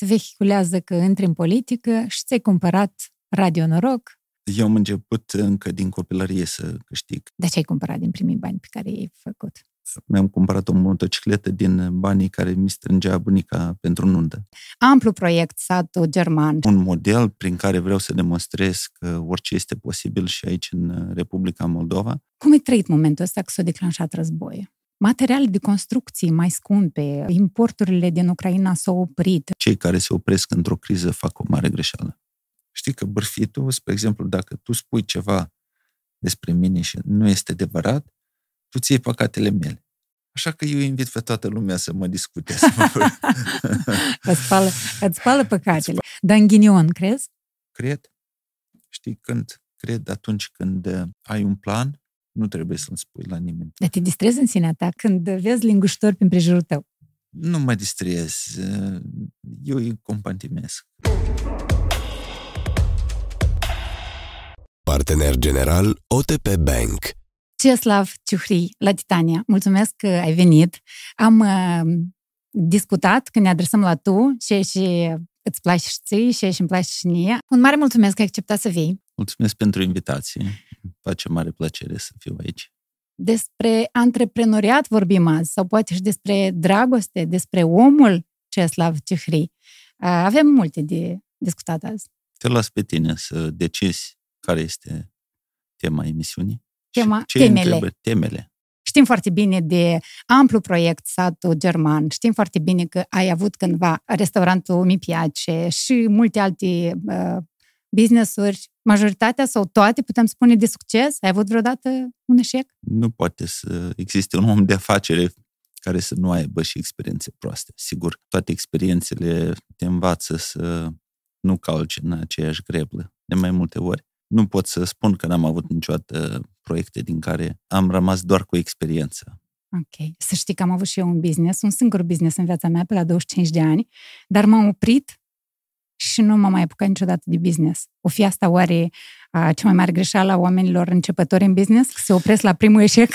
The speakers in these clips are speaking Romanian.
se vehiculează că intri în politică și ți-ai cumpărat Radio Noroc. Eu am început încă din copilărie să câștig. De ce ai cumpărat din primii bani pe care i-ai făcut? Mi-am cumpărat o motocicletă din banii care mi strângea bunica pentru nuntă. Amplu proiect, satul german. Un model prin care vreau să demonstrez că orice este posibil și aici în Republica Moldova. Cum ai trăit momentul ăsta că s-a declanșat războiul? Materiale de construcții mai scumpe, importurile din Ucraina s-au oprit. Cei care se opresc într-o criză fac o mare greșeală. Știi că bârfitul, spre exemplu, dacă tu spui ceva despre mine și nu este adevărat, tu ți iei păcatele mele. Așa că eu invit pe toată lumea să mă discute. îți, spală, îți spală păcatele. Dar în ghinion, crezi? Cred. Știi, când cred atunci când uh, ai un plan, nu trebuie să-l spui la nimeni. Dar te distrezi în sinea ta când vezi linguștori prin prejurul tău. Nu mă distrez. Uh, eu îi compantimesc. Partener general OTP Bank Ceslav Ciuhri, la Titania, mulțumesc că ai venit. Am uh, discutat când ne adresăm la tu și și îți place și ție și și îmi place și mie. Un mare mulțumesc că ai acceptat să vii. Mulțumesc pentru invitație. Îmi face mare plăcere să fiu aici. Despre antreprenoriat vorbim azi, sau poate și despre dragoste, despre omul Ceslav Ciuhri. Uh, avem multe de discutat azi. Te las pe tine să decizi care este tema emisiunii. Tema, ce temele. Întrebări? Temele. Știm foarte bine de amplu proiect satul german, știm foarte bine că ai avut cândva restaurantul Mi Piace și multe alte uh, business-uri, majoritatea sau toate, putem spune, de succes? Ai avut vreodată un eșec? Nu poate să existe un om de afacere care să nu aibă și experiențe proaste. Sigur, toate experiențele te învață să nu calci în aceeași greblă de mai multe ori nu pot să spun că n-am avut niciodată proiecte din care am rămas doar cu experiență. Ok. Să știi că am avut și eu un business, un singur business în viața mea pe la 25 de ani, dar m-am oprit și nu m-am mai apucat niciodată de business. O fi asta oare a, cea mai mare greșeală a oamenilor începători în business? Se opresc la primul eșec?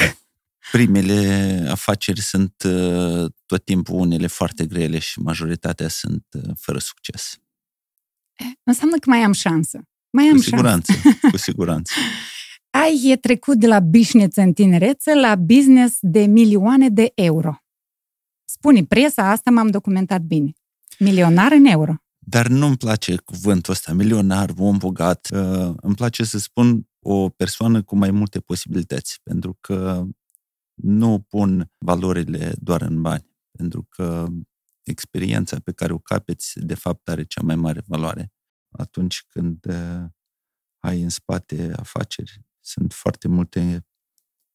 Primele afaceri sunt uh, tot timpul unele foarte grele și majoritatea sunt uh, fără succes. Înseamnă că mai am șansă. Mai am cu siguranță, cu siguranță. Ai trecut de la bișneță în tinerețe la business de milioane de euro. Spune, presa asta m-am documentat bine. Milionar în euro. Dar nu-mi place cuvântul ăsta, milionar, om bogat. Uh, îmi place să spun o persoană cu mai multe posibilități, pentru că nu pun valorile doar în bani, pentru că experiența pe care o capeți, de fapt, are cea mai mare valoare atunci când uh, ai în spate afaceri. Sunt foarte multe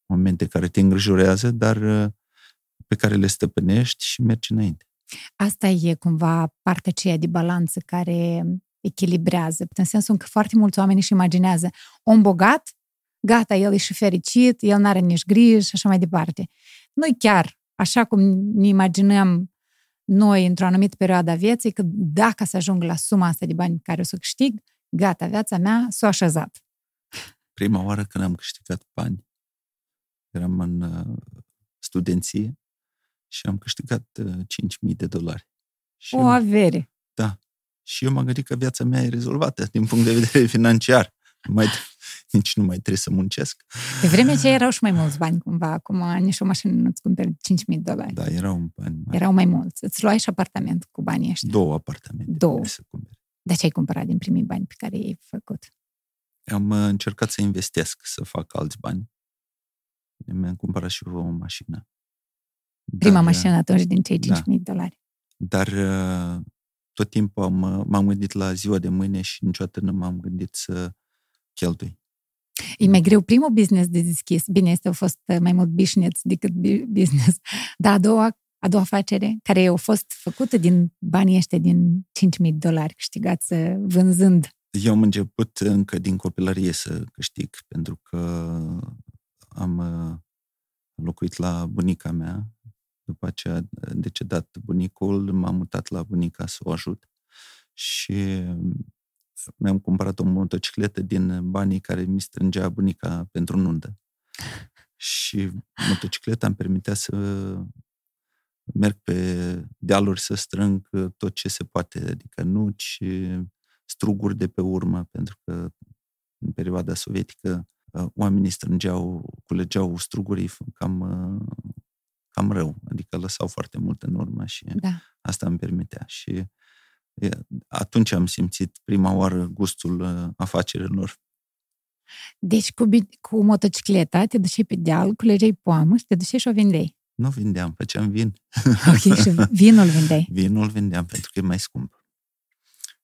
momente care te îngrijorează, dar uh, pe care le stăpânești și mergi înainte. Asta e cumva partea aceea de balanță care echilibrează, în sensul că foarte mulți oameni își imaginează om bogat, gata, el e și fericit, el nu are nici griji și așa mai departe. nu chiar așa cum ne imaginăm noi într-o anumită perioadă a vieții că dacă să ajung la suma asta de bani care o să câștig, gata, viața mea s-a așezat. Prima oară când am câștigat bani, eram în uh, studenție și am câștigat uh, 5.000 de dolari. Și o avere. Da. Și eu m-am gândit că viața mea e rezolvată din punct de vedere financiar. Mai, nici nu mai trebuie să muncesc. Pe vremea aceea erau și mai mulți bani cumva. Acum nici o mașină nu-ți cumperi 5.000 de dolari. Da, erau bani mai... Erau mai mulți. Îți luai și apartament cu banii ăștia. Două apartamente. Două. Să cumperi. De ce ai cumpărat din primii bani pe care i-ai făcut? Am uh, încercat să investesc, să fac alți bani. Mi-am cumpărat și o mașină. Prima dar, mașină atunci din cei 5.000 da. de dolari. Dar uh, tot timpul am, uh, m-am gândit la ziua de mâine și niciodată nu m-am gândit să cheltui. E mai greu primul business de deschis. Bine, este a fost mai mult business decât business. Dar a doua, a doua afacere, care a fost făcută din banii ăștia, din 5.000 dolari câștigați vânzând. Eu am început încă din copilărie să câștig, pentru că am uh, locuit la bunica mea. După aceea decedat bunicul, m-am mutat la bunica să o ajut. Și mi-am cumpărat o motocicletă din banii care mi strângea bunica pentru nuntă. Și motocicleta îmi permitea să merg pe dealuri să strâng tot ce se poate, adică nuci, struguri de pe urmă, pentru că în perioada sovietică oamenii strângeau, culegeau strugurii cam, cam rău, adică lăsau foarte mult în urmă și da. asta îmi permitea. Și atunci am simțit prima oară gustul afacerilor. Deci cu, cu motocicleta te duceai pe deal, culegeai poamă și te duceai și o vindeai. Nu vindeam, făceam vin. Ok, și vinul vindeai? Vinul vindeam pentru că e mai scump.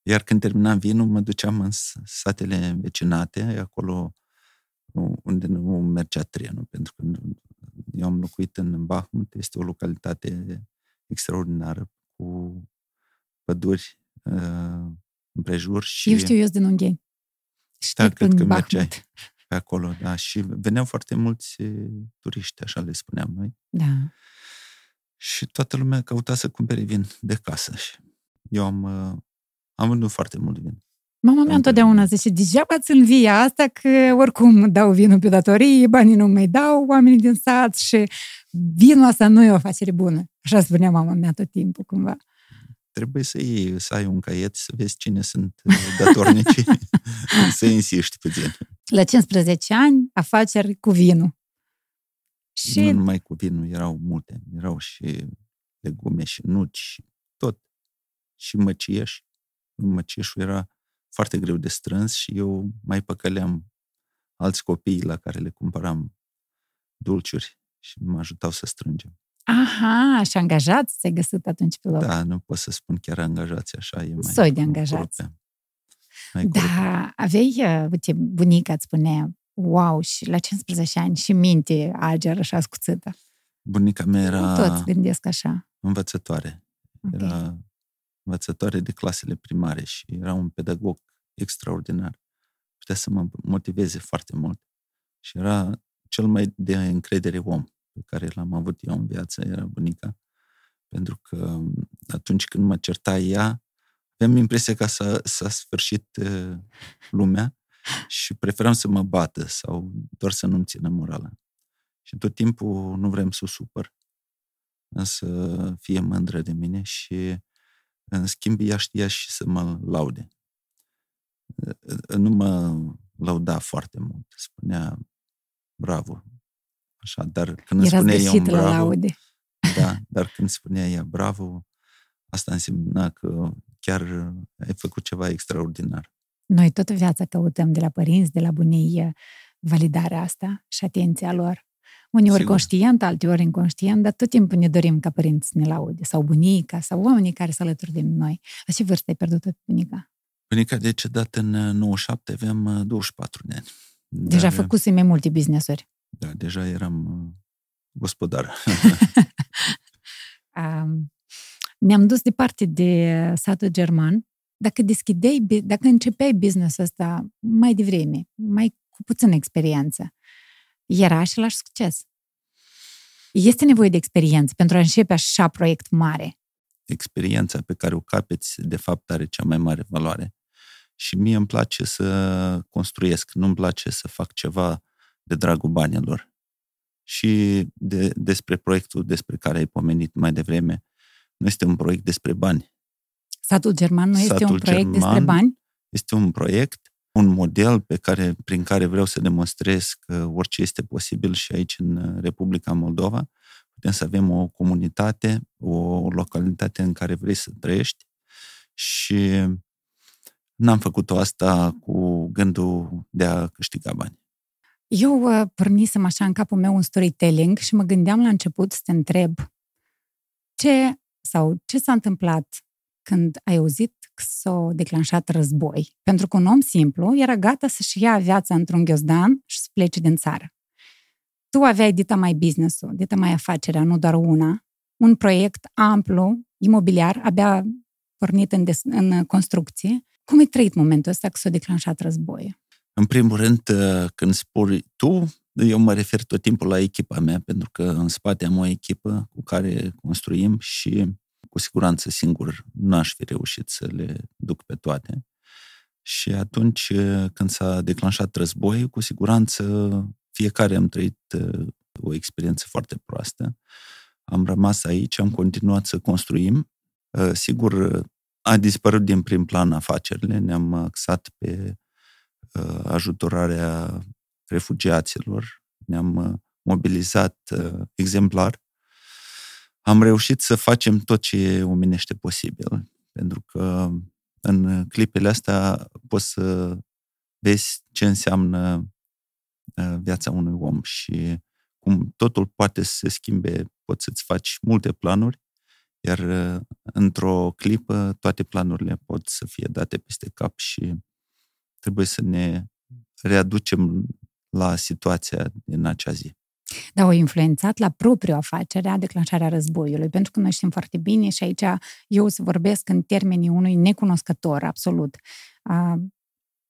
Iar când terminam vinul, mă duceam în satele învecinate, acolo unde nu mergea trenul, pentru că eu am locuit în Bahmut, este o localitate extraordinară, cu păduri uh, împrejur și... Eu știu, eu din Ungheni. Știi da, cred că mergeai pe acolo, da. Și veneau foarte mulți turiști, așa le spuneam noi. Da. Și toată lumea căuta să cumpere vin de casă. Și eu am, am vândut foarte mult vin. Mama mea întotdeauna zice, degeaba ți via asta că oricum dau vinul pe datorie, banii nu mai dau oamenii din sat și vinul asta nu e o afacere bună. Așa spunea mama mea tot timpul, cumva trebuie să iei, să ai un caiet, să vezi cine sunt uh, datornici, să insiști puțin. La 15 ani, afaceri cu vinul. Și... Nu numai cu vinul, erau multe. Erau și legume și nuci și tot. Și măcieș. Măcieșul era foarte greu de strâns și eu mai păcăleam alți copii la care le cumpăram dulciuri și mă ajutau să strângem. Aha, și angajați ți-ai găsit atunci pe loc. Da, nu pot să spun chiar angajați, așa e mai... Soi de angajați. Mai da, aveai, uh, uite, bunica îți spunea, wow, și la 15 ani și minte ager așa scuțită. Bunica mea era... Toți gândesc așa. Învățătoare. Okay. Era învățătoare de clasele primare și era un pedagog extraordinar. Putea să mă motiveze foarte mult. Și era cel mai de încredere om pe care l-am avut eu în viață era bunica. Pentru că atunci când mă certa ea, aveam impresia că s-a, s-a sfârșit lumea și preferam să mă bată sau doar să nu-mi țină morala. Și tot timpul nu vrem să o supăr, să fie mândră de mine și în schimb ea știa și să mă laude. Nu mă lauda foarte mult. Spunea, bravo, Așa, dar când Era spunea ea un bravo, laude. Da, dar când spunea ea bravo, asta însemna că chiar ai făcut ceva extraordinar. Noi tot viața căutăm de la părinți, de la bunii, validarea asta și atenția lor. Uneori Sigur. conștient, alteori inconștient, dar tot timpul ne dorim ca părinți să ne laude, sau bunica, sau oamenii care se alături de noi. La ce vârstă ai pierdut bunica? Bunica a decedat în 97, aveam 24 de ani. Deja Dar... făcuse mai multe business-uri. Da, deja eram uh, gospodar. um, ne-am dus departe de satul german. Dacă deschideai, dacă începeai business ăsta mai devreme, mai cu puțină experiență, era același succes. Este nevoie de experiență pentru a începe așa proiect mare. Experiența pe care o capeți, de fapt, are cea mai mare valoare. Și mie îmi place să construiesc, nu îmi place să fac ceva de dragul banilor. Și de, despre proiectul despre care ai pomenit mai devreme, nu este un proiect despre bani. Satul german nu este un proiect despre bani? Este un proiect, un model pe care, prin care vreau să demonstrez că orice este posibil și aici în Republica Moldova. Putem să avem o comunitate, o localitate în care vrei să trăiești și n-am făcut-o asta cu gândul de a câștiga bani. Eu uh, pornisem așa în capul meu un storytelling și mă gândeam la început să te întreb ce sau ce s-a întâmplat când ai auzit că s-a declanșat război. Pentru că un om simplu era gata să-și ia viața într-un ghiozdan și să plece din țară. Tu aveai dita mai business-ul, dita mai afacerea, nu doar una, un proiect amplu, imobiliar, abia pornit în, des- în construcție. Cum ai trăit momentul ăsta că s-a declanșat războiul? În primul rând, uh, când spui tu, eu mă refer tot timpul la echipa mea, pentru că în spate am o echipă cu care construim și cu siguranță singur n-aș fi reușit să le duc pe toate. Și atunci uh, când s-a declanșat război, cu siguranță fiecare am trăit uh, o experiență foarte proastă. Am rămas aici, am continuat să construim. Uh, sigur, a dispărut din prim plan afacerile, ne-am axat pe uh, ajutorarea refugiaților, ne-am uh, mobilizat exemplar. Am reușit să facem tot ce e omenește posibil, pentru că în clipele astea poți să vezi ce înseamnă viața unui om și cum totul poate să se schimbe, poți să-ți faci multe planuri, iar într-o clipă toate planurile pot să fie date peste cap și trebuie să ne readucem la situația din acea zi. Da, au influențat la propriu afacerea declanșarea războiului, pentru că noi știm foarte bine și aici eu să vorbesc în termenii unui necunoscător absolut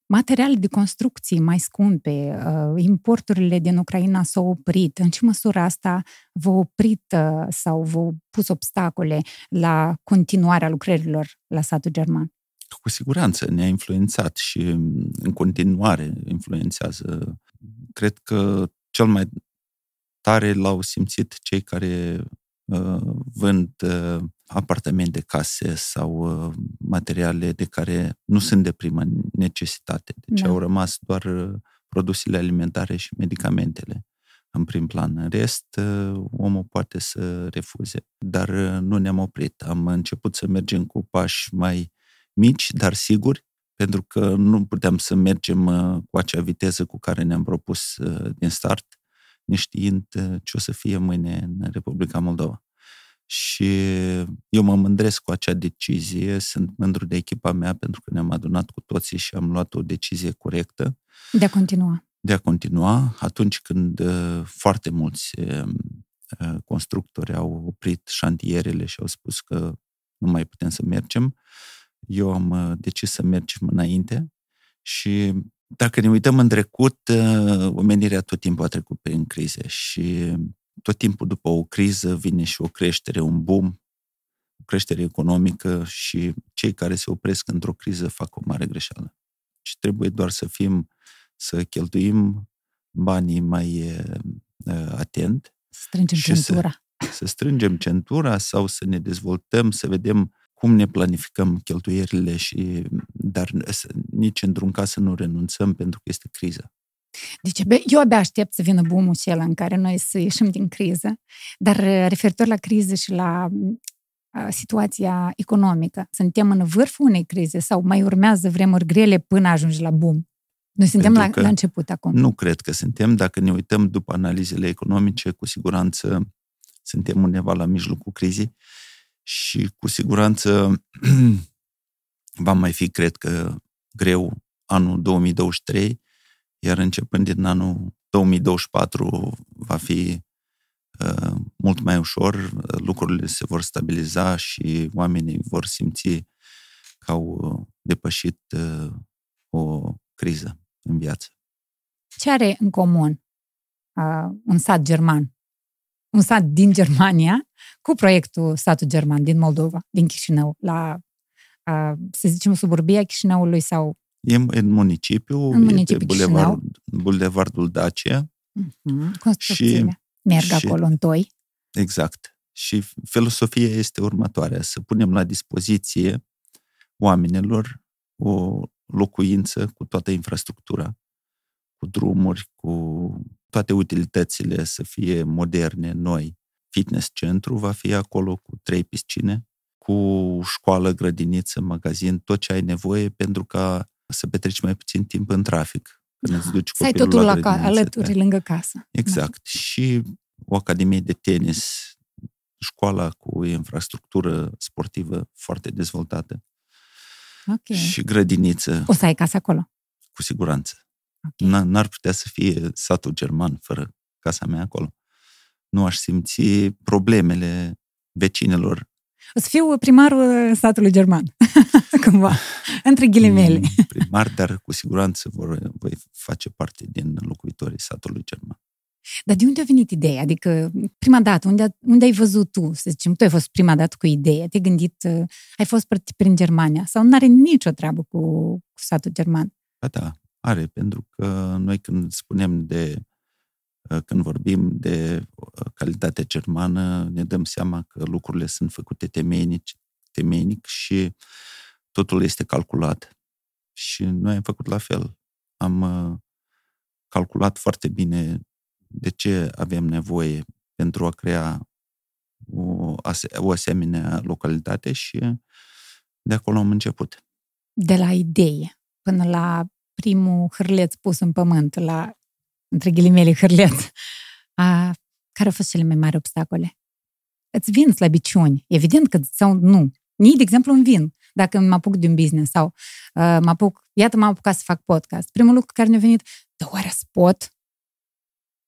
materiale de construcții mai scumpe, uh, importurile din Ucraina s-au oprit. În ce măsură asta v-a oprit uh, sau v-a pus obstacole la continuarea lucrărilor la satul german? Cu siguranță ne-a influențat și mm, în continuare influențează. Cred că cel mai tare l-au simțit cei care uh, vând uh, apartamente, case sau uh, materiale de care nu sunt de primă necesitate. Deci da. au rămas doar uh, produsele alimentare și medicamentele în prim plan. În rest, uh, omul poate să refuze. Dar nu ne-am oprit. Am început să mergem cu pași mai mici, dar siguri, pentru că nu puteam să mergem cu acea viteză cu care ne-am propus din start, neștiind ce o să fie mâine în Republica Moldova și eu mă mândresc cu acea decizie, sunt mândru de echipa mea pentru că ne-am adunat cu toții și am luat o decizie corectă. De a continua. De a continua, atunci când uh, foarte mulți uh, uh, constructori au oprit șantierele și au spus că nu mai putem să mergem, eu am decis să mergem înainte și dacă ne uităm în trecut, omenirea tot timpul a trecut prin crize și tot timpul după o criză vine și o creștere, un boom, o creștere economică și cei care se opresc într-o criză fac o mare greșeală. Și trebuie doar să fim, să cheltuim banii mai uh, atent. Strângem centura. Să, să strângem centura sau să ne dezvoltăm, să vedem cum ne planificăm cheltuierile și dar nici într-un caz să nu renunțăm pentru că este criză. Deci eu abia aștept să vină boom acela în care noi să ieșim din criză, dar uh, referitor la criză și la uh, situația economică, suntem în vârful unei crize sau mai urmează vremuri grele până ajungi la boom? Noi suntem la, la început acum. Nu cred că suntem. Dacă ne uităm după analizele economice, cu siguranță suntem undeva la mijlocul crizei și cu siguranță va mai fi, cred că, greu anul 2023 iar începând din anul 2024 va fi uh, mult mai ușor, lucrurile se vor stabiliza și oamenii vor simți că au depășit uh, o criză în viață. Ce are în comun uh, un sat german, un sat din Germania, cu proiectul satul german din Moldova, din Chișinău, la, uh, să zicem, suburbia Chișinăului sau E în municipiu, în municipiu e pe bulevard, bulevardul Dacia. Uh-huh. Și, Merg și, acolo în toi. Exact. Și filosofia este următoarea, să punem la dispoziție oamenilor o locuință cu toată infrastructura, cu drumuri, cu toate utilitățile să fie moderne, noi. Fitness centru va fi acolo cu trei piscine, cu școală, grădiniță, magazin, tot ce ai nevoie pentru ca să petreci mai puțin timp în trafic. Când îți duci să ai totul la, ca, alături, lângă casă. Exact. Da. Și o academie de tenis, școala cu infrastructură sportivă foarte dezvoltată. Okay. Și grădiniță. O să ai casă acolo? Cu siguranță. Okay. N-ar putea să fie satul german fără casa mea acolo. Nu aș simți problemele vecinilor o să fiu primarul statului german, cumva, între ghilimele. Mm, primar, dar cu siguranță vor, voi face parte din locuitorii satului german. Dar de unde a venit ideea? Adică, prima dată, unde, unde ai văzut tu, să zicem, tu ai fost prima dată cu ideea, te-ai gândit, uh, ai fost prin Germania sau nu are nicio treabă cu, cu satul german? Ba da, are, pentru că noi când spunem de Uh, când vorbim de uh, calitate germană, ne dăm seama că lucrurile sunt făcute temeinic, temeinic și totul este calculat. Și noi am făcut la fel. Am uh, calculat foarte bine de ce avem nevoie pentru a crea o, o asemenea localitate și de acolo am început. De la idee până la primul hârleț pus în pământ, la, între ghilimele, hârleț, a, care au fost cele mai mari obstacole? Îți vin slăbiciuni, evident că sau nu. Nii, de exemplu, îmi vin dacă mă apuc de un business sau uh, mă apuc, iată m-am apucat să fac podcast. Primul lucru care ne-a venit, de oare spot?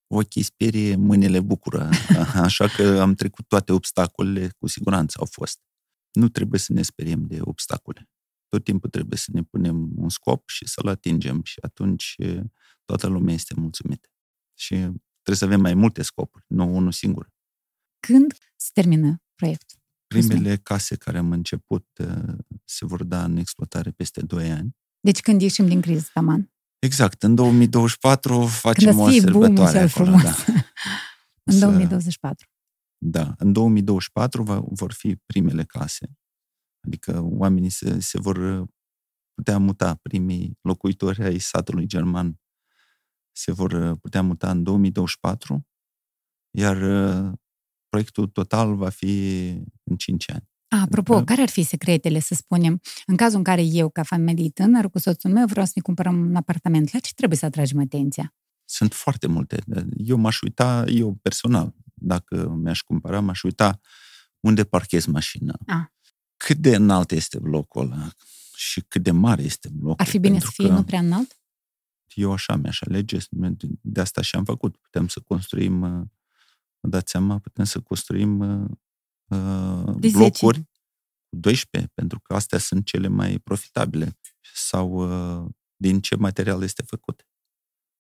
Ochii sperie, mâinile bucură. Așa că am trecut toate obstacolele, cu siguranță au fost. Nu trebuie să ne speriem de obstacole. Tot timpul trebuie să ne punem un scop și să-l atingem și atunci toată lumea este mulțumită. Și trebuie să avem mai multe scopuri, nu unul singur. Când se termină proiectul? Primele case care am început se vor da în exploatare peste 2 ani. Deci când ieșim din criză, Taman? Exact, în 2024 facem când o sărbătoare acolo. Da. în 2024. Da, în 2024 va, vor fi primele case. Adică oamenii se, se vor putea muta, primii locuitori ai satului german se vor putea muta în 2024, iar proiectul total va fi în 5 ani. A, apropo, adică... care ar fi secretele, să spunem, în cazul în care eu, ca familie tânăr, cu soțul meu, vreau să ne cumpărăm un apartament, la ce trebuie să atragem atenția? Sunt foarte multe. Eu m-aș uita, eu personal, dacă mi-aș cumpăra, m-aș uita unde parchez mașina. A. Cât de înalt este blocul ăla și cât de mare este blocul. Ar fi bine să fie nu prea înalt? Eu așa mi-aș alege, de asta și am făcut. Putem să construim, uh, vă dați seama, putem să construim uh, uh blocuri cu 12, pentru că astea sunt cele mai profitabile. Sau uh, din ce material este făcut.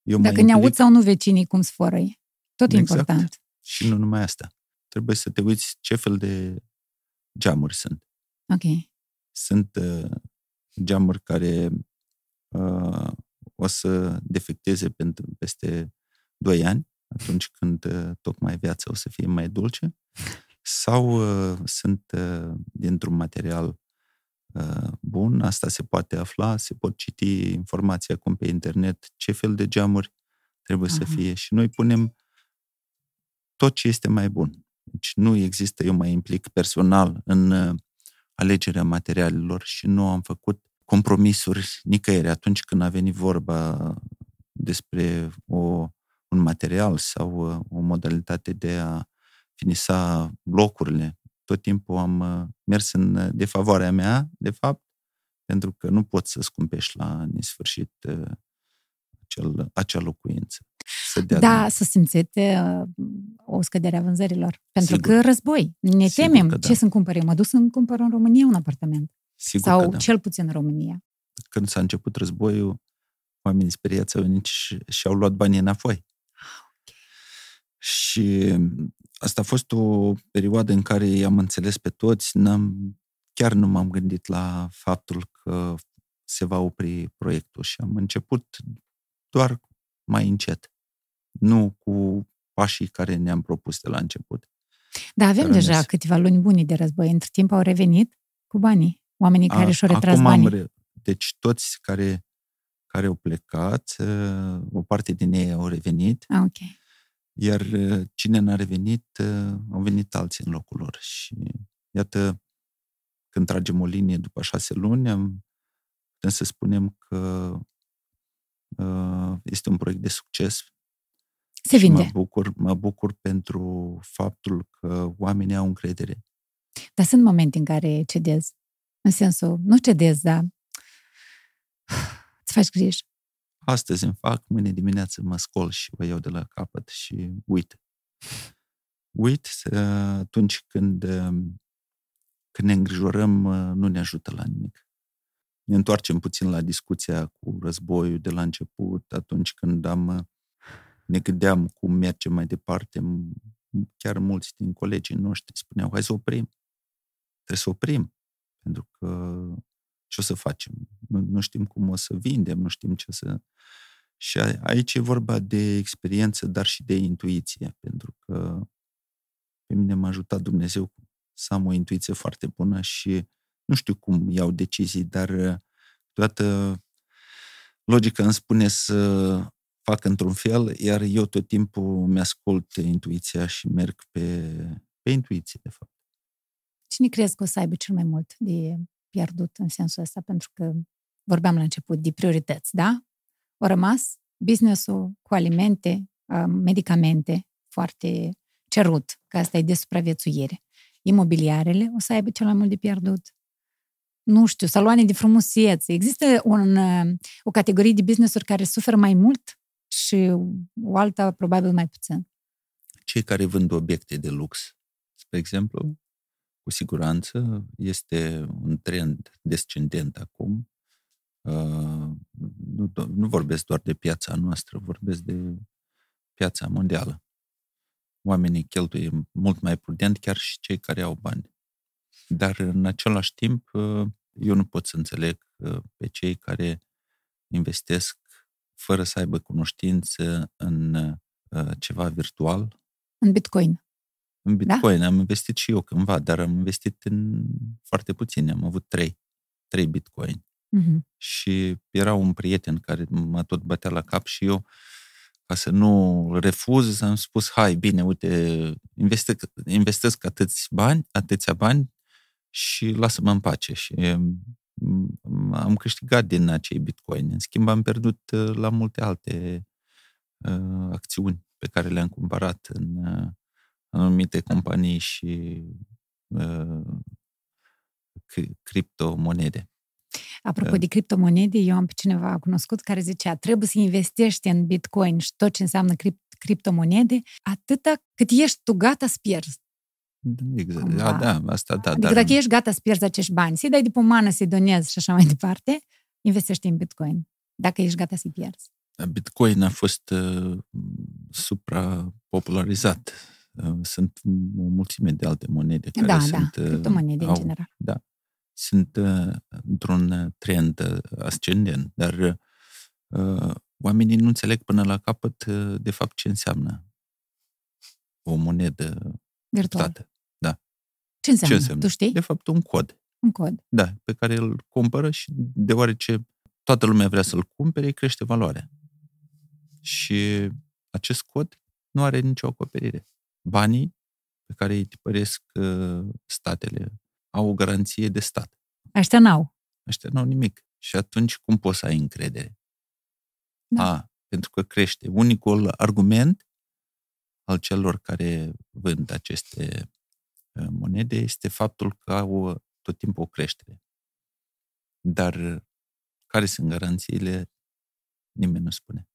Eu Dacă ne aud sau nu vecinii cum sforăi. Tot exact. important. Și nu numai asta. Trebuie să te uiți ce fel de geamuri sunt. Ok. Sunt uh, geamuri care uh, o să defecteze pentru peste 2 ani, atunci când uh, tocmai viața o să fie mai dulce, sau uh, sunt uh, dintr-un material uh, bun, asta se poate afla, se pot citi informația acum pe internet, ce fel de geamuri trebuie Aha. să fie și noi punem tot ce este mai bun. Deci nu există, eu mă implic personal în uh, alegerea materialelor și nu am făcut compromisuri nicăieri atunci când a venit vorba despre o, un material sau uh, o modalitate de a finisa blocurile. Tot timpul am uh, mers în defavoarea mea, de fapt, pentru că nu poți să scumpești la nesfârșit acel, acea locuință să dea... Da, să simțite uh, o scădere a vânzărilor. Pentru Sigur. că război. Ne Sigur temem da. ce să-mi cumpăr eu. Mă duc să-mi cumpăr în România un apartament. Sigur Sau da. cel puțin în România. Când s-a început războiul, oamenii speriați au venit și, și au luat banii înapoi. Ah, okay. Și asta a fost o perioadă în care i-am înțeles pe toți, n-am, chiar nu m-am gândit la faptul că se va opri proiectul și am început doar mai încet nu cu pașii care ne-am propus de la început. Da, avem deja mers. câteva luni bune de război. Între timp au revenit cu banii. Oamenii care și-au retras acum banii. Re... Deci toți care, care au plecat, uh, o parte din ei au revenit. Ah, ok. Iar uh, cine n-a revenit, uh, au venit alții în locul lor. Și iată, când tragem o linie după șase luni, am, putem să spunem că este un proiect de succes se vinde. Mă bucur, mă bucur pentru faptul că oamenii au încredere. Dar sunt momente în care cedezi. În sensul, nu cedezi, dar îți faci griji. Astăzi îmi fac, mâine dimineață mă scol și o iau de la capăt și uit. Uit uh, atunci când, um, când ne îngrijorăm, uh, nu ne ajută la nimic. Ne întoarcem puțin la discuția cu războiul de la început, atunci când am uh, ne gândeam cum mergem mai departe. Chiar mulți din colegii noștri spuneau, hai să oprim. Trebuie să oprim. Pentru că ce o să facem? Nu, nu știm cum o să vindem, nu știm ce să... Și aici e vorba de experiență, dar și de intuiție, pentru că pe mine m-a ajutat Dumnezeu să am o intuiție foarte bună și nu știu cum iau decizii, dar toată logica îmi spune să fac într-un fel, iar eu tot timpul mi-ascult intuiția și merg pe, pe intuiție, de fapt. Cine crezi că o să aibă cel mai mult de pierdut în sensul ăsta? Pentru că vorbeam la început de priorități, da? Au rămas businessul cu alimente, medicamente, foarte cerut, că asta e de supraviețuire. Imobiliarele o să aibă cel mai mult de pierdut. Nu știu, saloane de frumusețe. Există un, o categorie de business-uri care suferă mai mult și o alta probabil mai puțin. Cei care vând obiecte de lux, spre exemplu, cu siguranță este un trend descendent acum. Uh, nu, nu vorbesc doar de piața noastră, vorbesc de piața mondială. Oamenii cheltuie mult mai prudent, chiar și cei care au bani. Dar în același timp, uh, eu nu pot să înțeleg uh, pe cei care investesc fără să aibă cunoștință în ceva virtual. În Bitcoin. În da? Bitcoin da? am investit și eu cândva, dar am investit în foarte puțin. Am avut trei. Trei Bitcoin. Uh-huh. Și era un prieten care m-a tot bătea la cap și eu, ca să nu refuz, am spus, hai, bine, uite, investesc, investesc atâți bani, atâția bani și lasă-mă în pace. Și am câștigat din acei bitcoin. În schimb, am pierdut uh, la multe alte uh, acțiuni pe care le-am cumpărat în uh, anumite companii și uh, criptomonede. Apropo uh. de criptomonede, eu am pe cineva cunoscut care zicea trebuie să investești în bitcoin și tot ce înseamnă cript- criptomonede, atâta cât ești tu gata să pierzi. Exact. Da, da, asta da. Adică dar... dacă ești gata să pierzi acești bani, să-i dai de pomană, să-i donezi și așa mai departe, investești în bitcoin. Dacă ești gata să-i pierzi. Bitcoin a fost uh, suprapopularizat sunt o mulțime de alte monede care da, sunt... Da, criptomonede în general. Da, sunt uh, într-un trend uh, ascendent, dar uh, oamenii nu înțeleg până la capăt uh, de fapt ce înseamnă o monedă virtuală. Da. Ce înseamnă? ce înseamnă? Tu știi? De fapt, un cod. Un cod. Da, pe care îl cumpără și deoarece toată lumea vrea să-l cumpere, îi crește valoarea. Și acest cod nu are nicio acoperire banii pe care îi tipăresc uh, statele au o garanție de stat. Ăștia n-au. Ăștia n-au nimic. Și atunci cum poți să ai încredere? Da. A, pentru că crește. Unicul argument al celor care vând aceste uh, monede este faptul că au tot timpul o creștere. Dar care sunt garanțiile? Nimeni nu spune.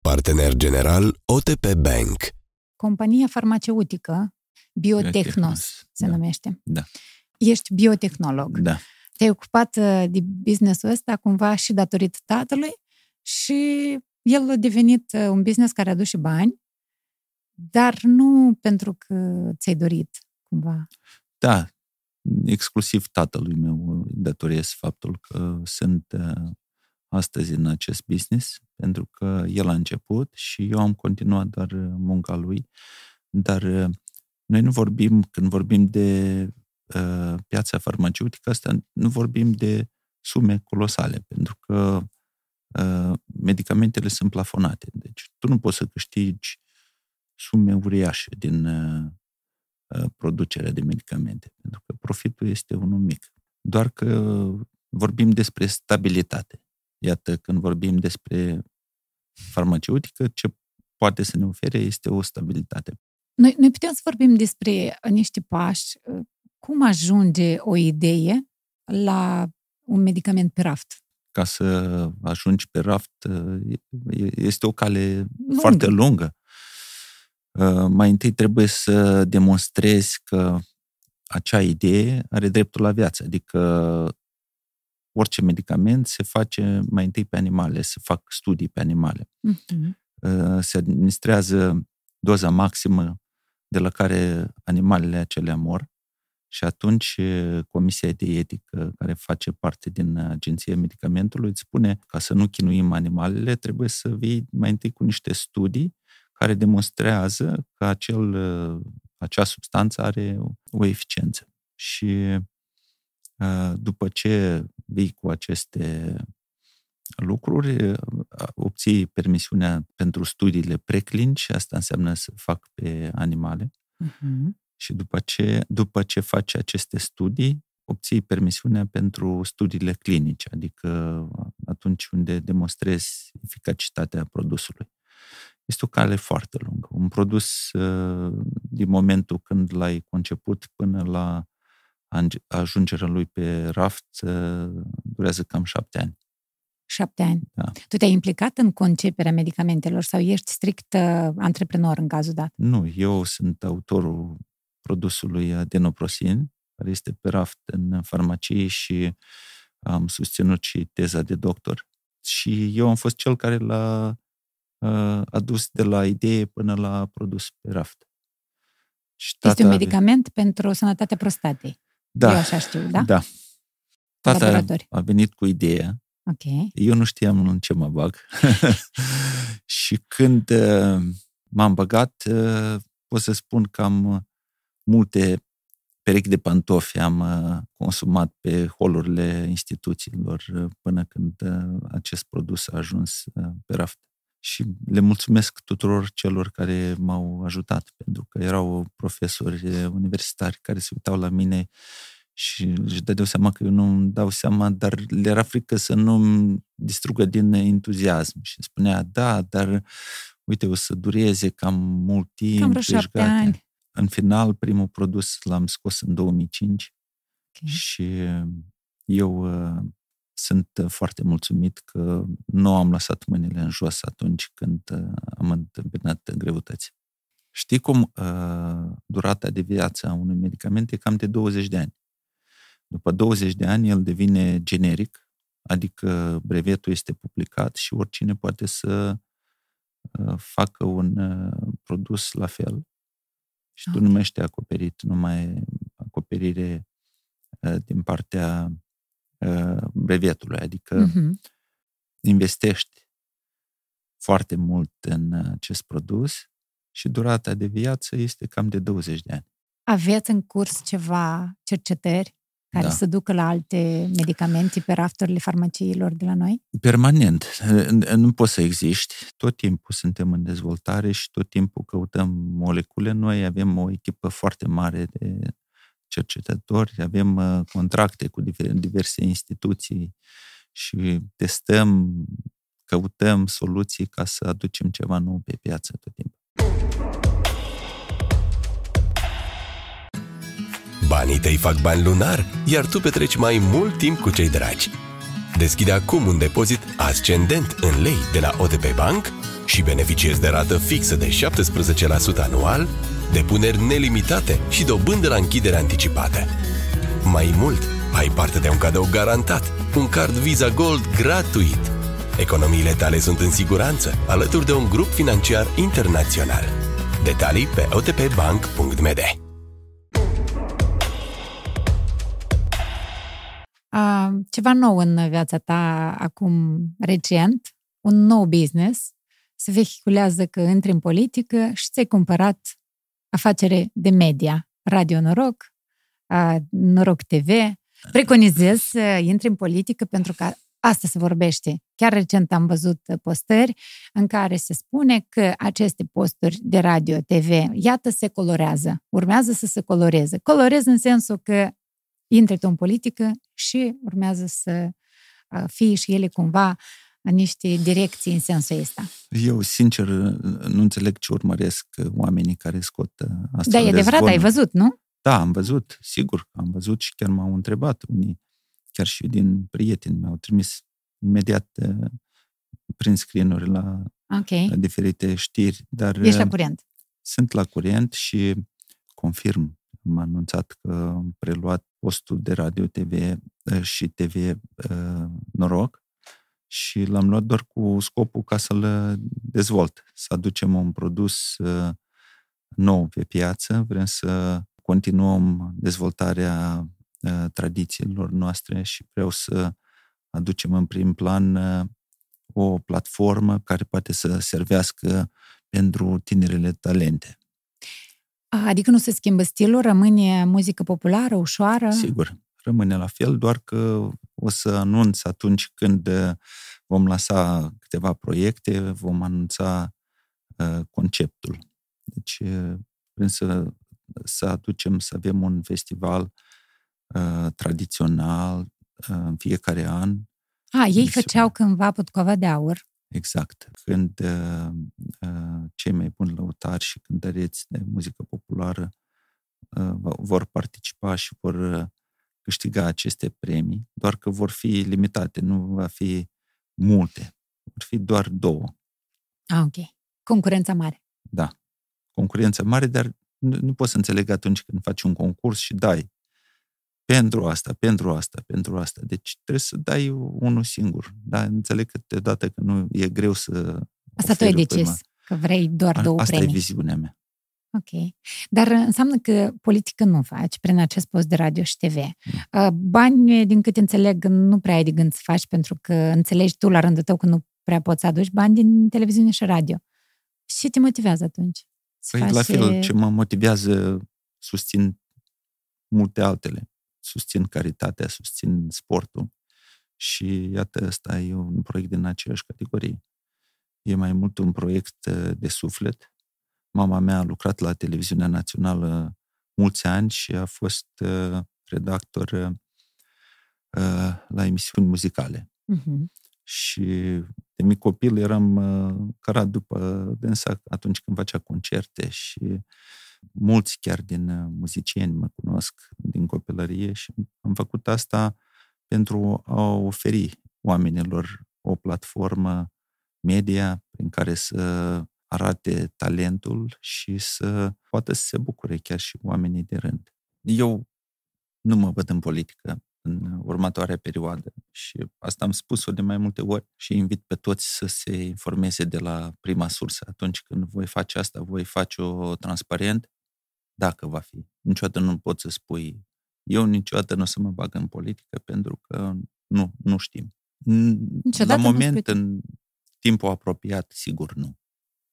Partener general OTP Bank. Compania farmaceutică Biotechnos se da. numește. Da. Ești biotehnolog. Da. Te-ai ocupat uh, de businessul ăsta cumva și datorită tatălui și el a devenit uh, un business care aduce bani, dar nu pentru că ți-ai dorit cumva. Da, exclusiv tatălui meu datoresc faptul că sunt uh, astăzi în acest business, pentru că el a început și eu am continuat doar uh, munca lui. Dar uh, noi nu vorbim, când vorbim de uh, piața farmaceutică, asta nu vorbim de sume colosale, pentru că uh, medicamentele sunt plafonate. Deci tu nu poți să câștigi sume uriașe din uh, uh producerea de medicamente, pentru că profitul este unul mic. Doar că vorbim despre stabilitate. Iată, când vorbim despre farmaceutică, ce poate să ne ofere este o stabilitate. Noi, noi putem să vorbim despre niște pași. Cum ajunge o idee la un medicament pe raft? Ca să ajungi pe raft este o cale lungă. foarte lungă. Mai întâi trebuie să demonstrezi că acea idee are dreptul la viață, adică orice medicament se face mai întâi pe animale, se fac studii pe animale. Uh-huh. Se administrează doza maximă de la care animalele acelea mor Și atunci Comisia de Etică, care face parte din Agenția Medicamentului, îți spune ca să nu chinuim animalele, trebuie să vii mai întâi cu niște studii care demonstrează că acel, acea substanță are o eficiență. Și după ce vii cu aceste lucruri, obții permisiunea pentru studiile preclinice, asta înseamnă să fac pe animale. Uh-huh. Și după ce, după ce faci aceste studii, obții permisiunea pentru studiile clinice, adică atunci unde demonstrezi eficacitatea produsului. Este o cale foarte lungă. Un produs, din momentul când l-ai conceput până la ajungerea lui pe raft, durează cam șapte ani. Șapte ani. Da. Tu te-ai implicat în conceperea medicamentelor sau ești strict uh, antreprenor în cazul dat? Nu, eu sunt autorul produsului adenoprosin, care este pe raft în farmacie și am susținut și teza de doctor. Și eu am fost cel care l-a uh, adus de la idee până la produs pe raft. Și este un medicament are... pentru sănătatea prostatei. Da. Eu așa știu, da? Da. Tata a venit cu ideea Ok. Eu nu știam în ce mă bag. și când uh, m-am băgat, uh, pot să spun că am multe perechi de pantofi am uh, consumat pe holurile instituțiilor până când acest produs a ajuns pe raft. Și le mulțumesc tuturor celor care m-au ajutat, pentru că erau profesori universitari care se uitau la mine și își dădeau seama că eu nu îmi dau seama, dar le era frică să nu distrugă din entuziasm. Și spunea, da, dar uite, o să dureze cam mult timp. Cam vreo șapte ani. În final, primul produs l-am scos în 2005 okay. și eu uh, sunt foarte mulțumit că nu am lăsat mâinile în jos atunci când uh, am întâmpinat greutăți. Știi cum uh, durata de viață a unui medicament e cam de 20 de ani. După 20 de ani, el devine generic, adică brevetul este publicat și oricine poate să uh, facă un uh, produs la fel. Și tu nu ești acoperit, numai acoperire uh, din partea brevetului, adică uh-huh. investești foarte mult în acest produs și durata de viață este cam de 20 de ani. Aveți în curs ceva cercetări care da. să ducă la alte medicamente pe rafturile farmaciilor de la noi? Permanent. Nu poți să existi. Tot timpul suntem în dezvoltare și tot timpul căutăm molecule. Noi avem o echipă foarte mare de cercetători, avem uh, contracte cu diverse instituții și testăm, căutăm soluții ca să aducem ceva nou pe piață tot timpul. Banii tăi fac bani lunar, iar tu petreci mai mult timp cu cei dragi. Deschide acum un depozit ascendent în lei de la OTP Bank și beneficiezi de rată fixă de 17% anual, depuneri nelimitate și dobândă la închidere anticipată. Mai mult, ai parte de un cadou garantat, un card Visa Gold gratuit. Economiile tale sunt în siguranță, alături de un grup financiar internațional. Detalii pe otpbank.md ceva nou în viața ta acum recent, un nou business, se vehiculează că intri în politică și ți-ai cumpărat afacere de media, Radio Noroc, Noroc TV. Preconizez să intri în politică pentru că asta se vorbește. Chiar recent am văzut postări în care se spune că aceste posturi de radio, TV, iată, se colorează. Urmează să se coloreze. Colorez în sensul că intri tu în politică și urmează să fie și ele cumva niște direcții în sensul ăsta. Eu, sincer, nu înțeleg ce urmăresc oamenii care scot asta. Da, e adevărat, ai văzut, nu? Da, am văzut, sigur, am văzut și chiar m-au întrebat unii, chiar și din prieteni mi-au trimis imediat prin screen la, okay. la diferite știri. Dar Ești la curent. Sunt la curent și confirm. Am anunțat că am preluat postul de radio TV eh, și TV eh, Noroc și l-am luat doar cu scopul ca să-l dezvolt, să aducem un produs eh, nou pe piață, vrem să continuăm dezvoltarea uh, tradițiilor noastre și vreau să aducem în prim plan uh, o platformă care poate să servească pentru tinerele talente. Adică nu se schimbă stilul, rămâne muzică populară, ușoară? Sigur, rămâne la fel, doar că o să anunț atunci când vom lansa câteva proiecte, vom anunța uh, conceptul. Deci uh, vrem să, să aducem, să avem un festival uh, tradițional uh, în fiecare an. A, ei deci, făceau cândva Putcova de Aur. Exact. Când uh, uh, cei mai buni lăutari și cântăreți de muzică populară uh, vor participa și vor uh, câștiga aceste premii, doar că vor fi limitate, nu va fi multe. Vor fi doar două. Ah, ok. Concurența mare. Da. Concurența mare, dar nu, nu poți să înțeleg atunci când faci un concurs și dai pentru asta, pentru asta, pentru asta. Deci trebuie să dai unul singur. Da? Înțeleg câteodată că nu e greu să... Asta tu ai decis, că vrei doar două asta premii. Asta e viziunea mea. Ok. Dar înseamnă că politică nu faci prin acest post de radio și TV. Mm. Bani, din câte înțeleg, nu prea ai de gând să faci pentru că înțelegi tu la rândul tău că nu prea poți să aduci bani din televiziune și radio. Și ce te motivează atunci? Păi, la fel, ce mă motivează, susțin multe altele. Susțin caritatea, susțin sportul. Și iată, ăsta e un proiect din aceeași categorie. E mai mult un proiect de suflet, Mama mea a lucrat la televiziunea națională mulți ani și a fost uh, redactor uh, la emisiuni muzicale. Uh-huh. Și de mic copil eram uh, cărat după dânsa atunci când facea concerte și mulți chiar din uh, muzicieni mă cunosc din copilărie și am făcut asta pentru a oferi oamenilor o platformă media prin care să arate talentul și să poată să se bucure chiar și oamenii de rând. Eu nu mă văd în politică în următoarea perioadă și asta am spus-o de mai multe ori și invit pe toți să se informeze de la prima sursă. Atunci când voi face asta, voi face-o transparent, dacă va fi. Niciodată nu pot să spui eu niciodată nu o să mă bag în politică pentru că nu, nu știm. Niciodată la moment, în timpul apropiat, sigur nu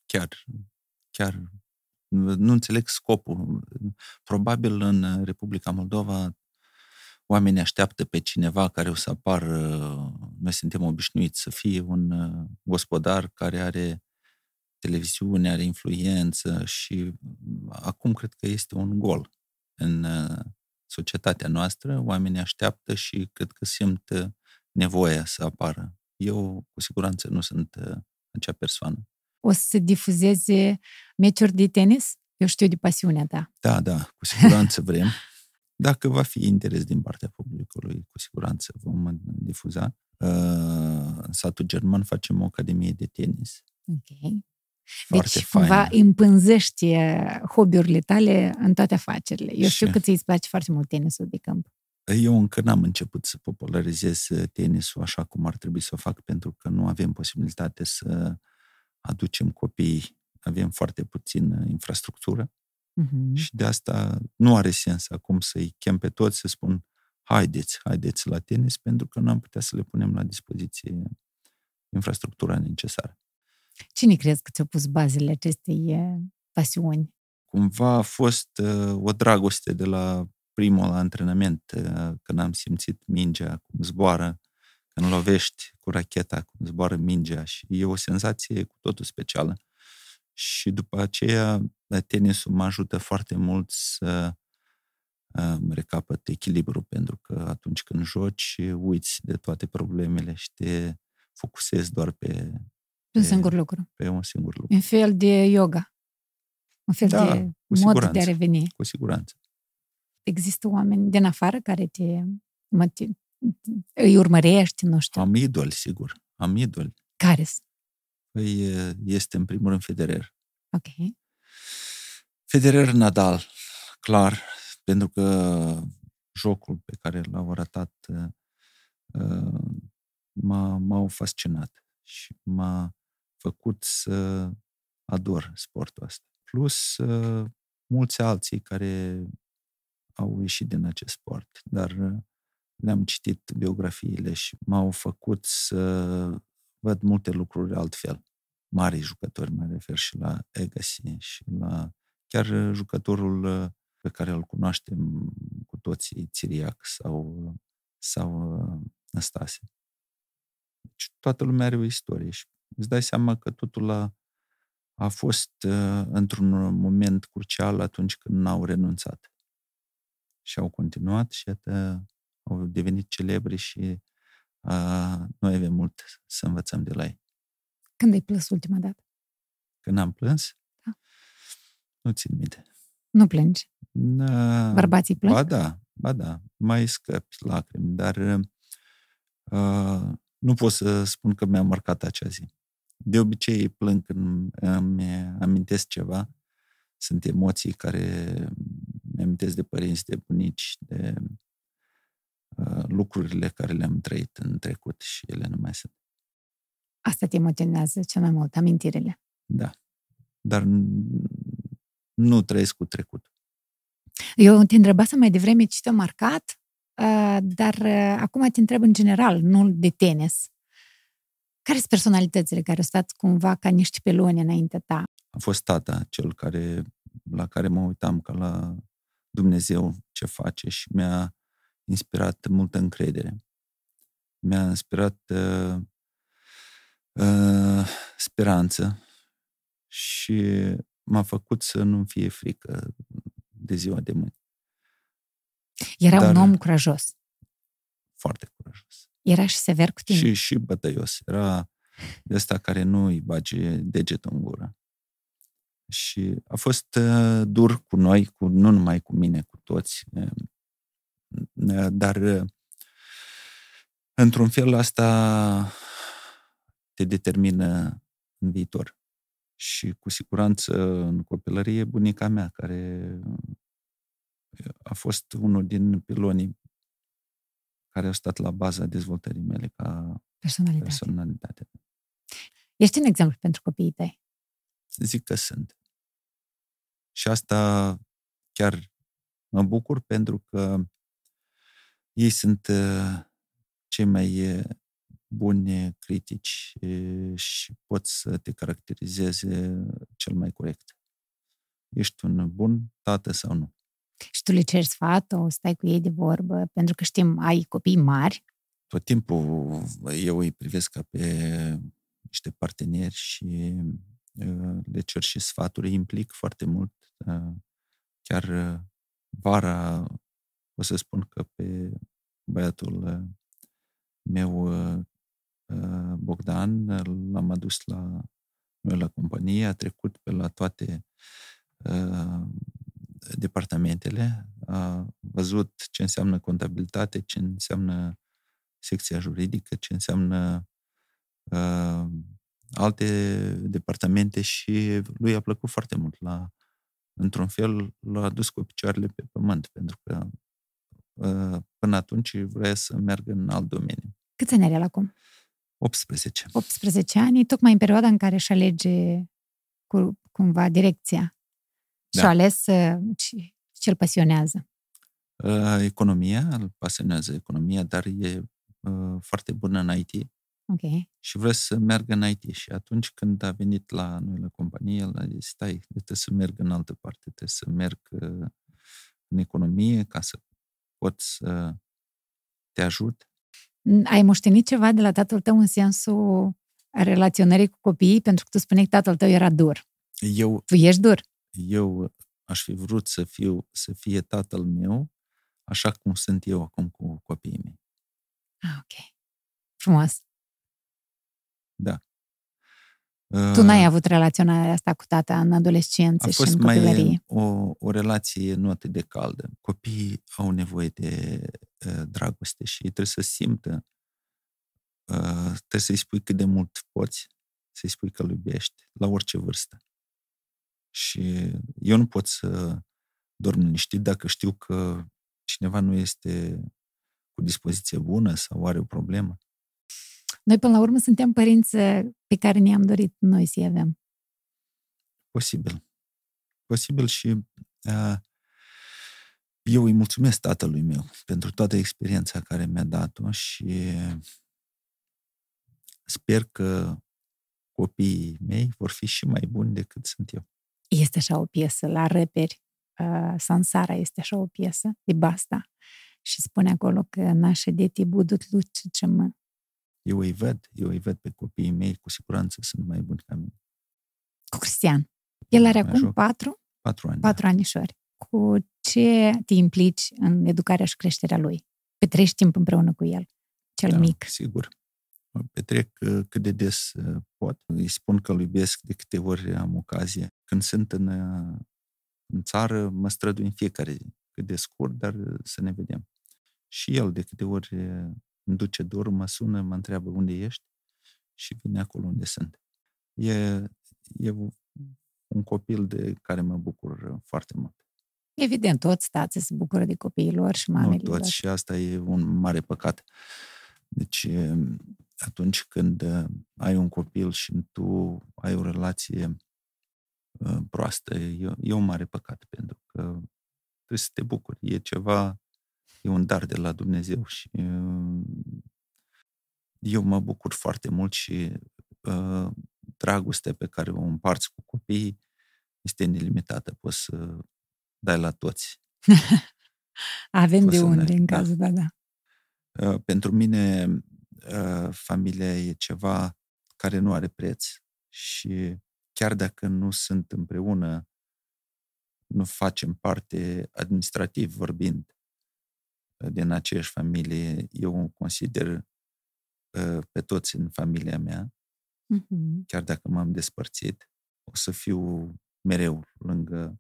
chiar, chiar nu înțeleg scopul. Probabil în Republica Moldova oamenii așteaptă pe cineva care o să apară, noi suntem obișnuiți să fie un gospodar care are televiziune, are influență și acum cred că este un gol în societatea noastră. Oamenii așteaptă și cred că simt nevoia să apară. Eu cu siguranță nu sunt acea persoană o să se difuzeze meciuri de tenis? Eu știu de pasiunea ta. Da, da, cu siguranță vrem. Dacă va fi interes din partea publicului, cu siguranță vom difuza. Uh, în satul german facem o academie de tenis. Ok. Foarte deci, fain. cumva împânzește hobby-urile tale în toate afacerile. Eu știu că ți-i place foarte mult tenisul de câmp. Eu încă n-am început să popularizez tenisul așa cum ar trebui să o fac, pentru că nu avem posibilitate să aducem copiii, avem foarte puțin infrastructură uh-huh. și de asta nu are sens acum să-i chem pe toți să spun haideți, haideți la tenis, pentru că nu am putea să le punem la dispoziție infrastructura necesară. Cine crezi că ți-a pus bazele acestei pasiuni? Cumva a fost uh, o dragoste de la primul antrenament, uh, când am simțit mingea cum zboară când lovești cu racheta, cum zboară mingea și e o senzație cu totul specială. Și după aceea, tenisul mă ajută foarte mult să uh, recapăt echilibru, pentru că atunci când joci, uiți de toate problemele și te focusezi doar pe... Pe un singur lucru. Pe un singur lucru. Un fel de yoga. Un fel da, de mod siguranță, de a reveni. Cu siguranță. Există oameni din afară care te, îi urmărești, nu știu. Am idol, sigur. Am idol. care Păi este în primul rând Federer. Ok. Federer Nadal, clar, pentru că jocul pe care l-au arătat m-a, m-au fascinat și m-a făcut să ador sportul ăsta. Plus mulți alții care au ieșit din acest sport, dar uh, le-am citit biografiile și m-au făcut să văd multe lucruri altfel. Mari jucători, mă refer și la Agassi și la chiar uh, jucătorul uh, pe care îl cunoaștem cu toții, Țiriac sau, sau Năstase. Deci toată lumea are o istorie și îți dai seama că totul a, a fost uh, într-un moment crucial atunci când n-au renunțat. Și au continuat și iată, au devenit celebri și uh, noi avem mult să învățăm de la ei. Când ai plâns ultima dată? Când am plâns? Da. Nu țin minte. Nu plângi? Uh, Bărbații plâng? Ba da, ba da, mai scăpi lacrimi, dar uh, nu pot să spun că mi-a marcat acea zi. De obicei plâng când îmi amintesc ceva. Sunt emoții care mi amintesc de părinți, de bunici, de uh, lucrurile care le-am trăit în trecut și ele nu mai sunt. Asta te emoționează cel mai mult, amintirile. Da. Dar nu trăiesc cu trecut. Eu te întrebasem mai devreme ce te-a marcat, uh, dar uh, acum te întreb în general, nu de tenis. Care sunt personalitățile care au stat cumva ca niște peloni înainte ta? A fost tata cel care, la care mă uitam ca la Dumnezeu ce face și mi-a inspirat multă încredere. Mi-a inspirat uh, uh, speranță și m-a făcut să nu fie frică de ziua de mâine. Era Dar un om curajos. Foarte curajos. Era și sever cu tine. Și, și bătăios. Era de ăsta care nu îi bage degetul în gură. Și a fost uh, dur cu noi, cu, nu numai cu mine, cu toți. Uh, dar uh, într-un fel asta te determină în viitor. Și cu siguranță în copilărie bunica mea, care a fost unul din pilonii care au stat la baza dezvoltării mele ca personalitate. personalitate. Ești un exemplu pentru copiii tăi? Zic că sunt. Și asta chiar mă bucur pentru că ei sunt uh, cei mai uh, buni critici uh, și pot să te caracterizeze cel mai corect. Ești un bun tată sau nu? Și tu le ceri sfatul, stai cu ei de vorbă, pentru că știm, ai copii mari. Tot timpul eu îi privesc ca pe niște parteneri și uh, le cer și sfaturi, îi implic foarte mult. Uh, chiar uh, vara o să spun că pe băiatul meu Bogdan l-am adus la noi la companie, a trecut pe la toate departamentele, a văzut ce înseamnă contabilitate, ce înseamnă secția juridică, ce înseamnă uh, alte departamente și lui a plăcut foarte mult. La, într-un fel l-a dus cu picioarele pe pământ, pentru că uh, până atunci vrea să meargă în alt domeniu. Câți ani are el acum? 18. 18 ani, tocmai în perioada în care își alege cu, cumva direcția. Da. Și-a ales uh, ce îl pasionează. Uh, economia, îl pasionează economia, dar e uh, foarte bună în IT. Okay. Și vrea să meargă în IT. Și atunci când a venit la noi la companie, el a zis, stai, trebuie să merg în altă parte, trebuie să merg uh, în economie ca să pot să te ajut. Ai moștenit ceva de la tatăl tău în sensul relaționării cu copiii? Pentru că tu spuneai că tatăl tău era dur. Eu, tu ești dur. Eu aș fi vrut să, fiu, să fie tatăl meu așa cum sunt eu acum cu copiii mei. Ah, ok. Frumos. Da. Tu n-ai uh, avut relaționarea asta cu tata în adolescență și în copilărie. mai o, o relație nu atât de caldă. Copiii au nevoie de uh, dragoste și trebuie să simtă, uh, trebuie să-i spui cât de mult poți, să-i spui că îl iubești, la orice vârstă. Și eu nu pot să dorm liniștit dacă știu că cineva nu este cu dispoziție bună sau are o problemă. Noi, până la urmă, suntem părinți pe care ne-am dorit noi să-i avem. Posibil. Posibil și uh, Eu îi mulțumesc tatălui meu pentru toată experiența care mi-a dat-o și sper că copiii mei vor fi și mai buni decât sunt eu. Este așa o piesă la reperi. Uh, Sansara este așa o piesă de basta. Și spune acolo că nașe deti budut luce ce mă. Eu îi văd, eu îi văd pe copiii mei, cu siguranță sunt mai buni ca mine. Cu Cristian. El are Mă acum joc. patru, Patru ani. patru anișori. Cu ce te implici în educarea și creșterea lui? Petreci timp împreună cu el, cel da, mic. Sigur. Mă petrec uh, cât de des uh, pot. Îi spun că îl iubesc de câte ori am ocazie. Când sunt în, uh, în țară, mă strădui în fiecare zi. Cât de scurt, dar uh, să ne vedem. Și el de câte ori uh, îmi duce dor, mă sună, mă întreabă unde ești și vine acolo unde sunt. E, e un copil de care mă bucur uh, foarte mult. Evident, toți stații se bucură de copiilor și Nu mamele lor. toți și asta e un mare păcat. Deci e, atunci când uh, ai un copil și tu ai o relație uh, proastă, e, e un mare păcat pentru că trebuie să te bucuri. E ceva, e un dar de la Dumnezeu și uh, eu mă bucur foarte mult și uh, dragostea pe care o împarți cu copiii este nelimitată. Poți să dai la toți. Avem Poți de să unde dai, în da. cazul, da, da. Uh, Pentru mine, uh, familia e ceva care nu are preț și chiar dacă nu sunt împreună, nu facem parte administrativ vorbind uh, din aceeași familie, eu o consider uh, pe toți în familia mea, Mhm. chiar dacă m-am despărțit, o să fiu mereu lângă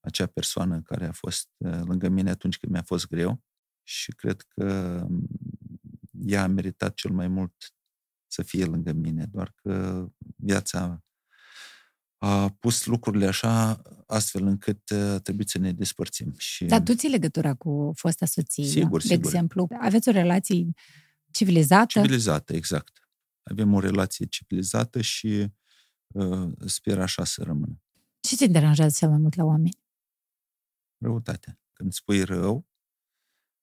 acea persoană care a fost uh, lângă mine atunci când mi-a fost greu și cred că mm, ea a meritat cel mai mult să fie lângă mine, doar că viața a pus lucrurile așa astfel încât uh, trebuie să ne despărțim. Și Dar tu ții legătura cu fosta soție, Sigur, de sigur. exemplu. Aveți o relație civilizată? civilizată, exact. Avem o relație civilizată și uh, sper așa să rămână. Ce te deranjează cel mai mult la oameni? răutatea. Când spui rău,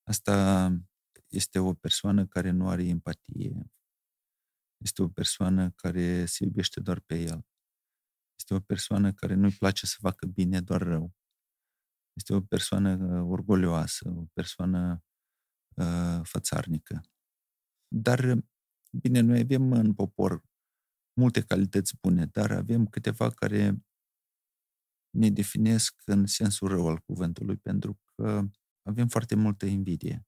asta este o persoană care nu are empatie. Este o persoană care se iubește doar pe el. Este o persoană care nu-i place să facă bine, doar rău. Este o persoană uh, orgolioasă, o persoană uh, fățarnică. Dar, uh, bine, noi avem în popor multe calități bune, dar avem câteva care ne definesc în sensul rău al cuvântului, pentru că avem foarte multă invidie.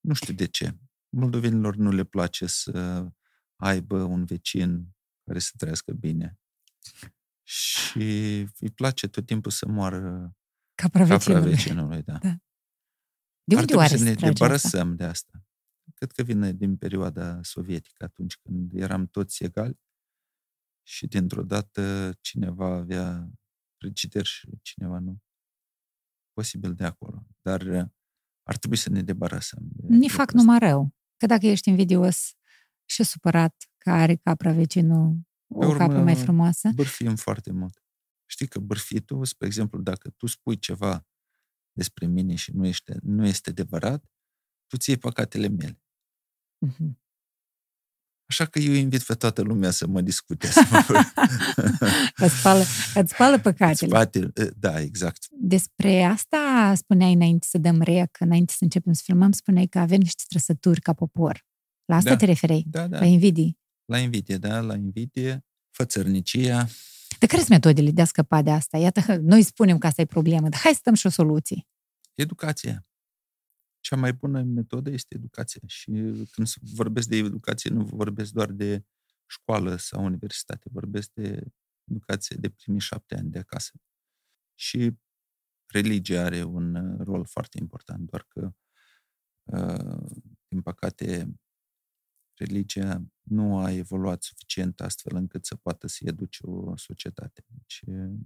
Nu știu de ce. Moldovenilor nu le place să aibă un vecin care să trăiască bine. Și îi place tot timpul să moară Capra capra vecinului. vecinului. Da. Da. De Ar unde trebui oare să se ne trage asta? debarăsăm de asta. Cred că vine din perioada sovietică, atunci când eram toți egali și dintr-o dată cineva avea frigider și cineva nu. Posibil de acolo. Dar uh, ar trebui să ne debarasăm. de Ne lucrul fac ăsta. numai rău. Că dacă ești invidios și supărat că are capra vecinul o Pe urmă, capră mai frumoasă, Bârfim foarte mult. Știi că bârfitul, spre exemplu, dacă tu spui ceva despre mine și nu este, nu este adevărat, tu ții păcatele mele. Mhm. Așa că eu invit pe toată lumea să mă discute. Să mă... îți spală, îți spală păcatele. Spate, da, exact. Despre asta spuneai înainte să dăm rec, înainte să începem să filmăm, spuneai că avem niște trăsături ca popor. La asta Da. te referei? Da, da. La invidii. La invidie, da, la invidie, fățărnicia. De care sunt metodele de a scăpa de asta? Iată, noi spunem că asta e problemă, dar hai să dăm și o soluție. Educația. Cea mai bună metodă este educația. Și când vorbesc de educație, nu vorbesc doar de școală sau universitate, vorbesc de educație de primii șapte ani de acasă. Și religia are un uh, rol foarte important, doar că, uh, din păcate, religia nu a evoluat suficient astfel încât să poată să educe o societate. Deci uh,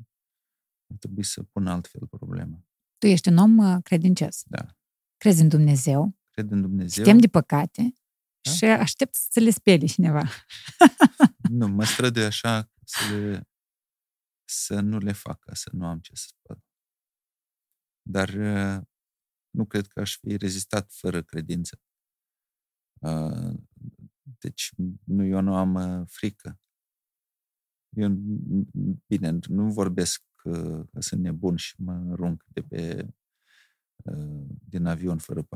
ar trebui să pun altfel problema. Tu ești un om uh, credincios. Da. Crezi în Dumnezeu, Cred în Dumnezeu. știm de păcate Da. și aștept să le speli cineva. Nu, mă strădui așa să, le, să nu le fac, ca să nu am ce să spun. dar uh, nu cred că aș fi rezistat fără credință. Uh, deci, nu, eu nu am uh, frică. Eu, bine, nu vorbesc că, că sunt nebun și mă arunc de pe, din avion fără,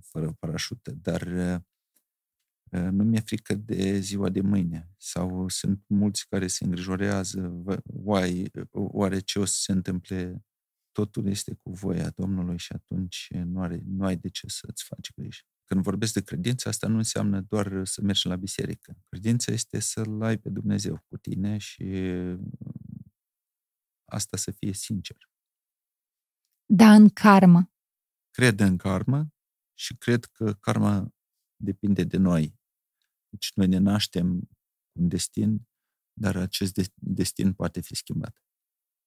fără parașută, dar nu mi-e frică de ziua de mâine. Sau sunt mulți care se îngrijorează, oai, oare ce o să se întâmple totul este cu voia Domnului și atunci nu, are, nu ai de ce să-ți faci griji. Când vorbesc de credință, asta nu înseamnă doar să mergi la biserică. Credința este să-L ai pe Dumnezeu cu tine și asta să fie sincer. Da, în karmă. Cred în karmă și cred că karma depinde de noi. Deci noi ne naștem un destin, dar acest destin poate fi schimbat.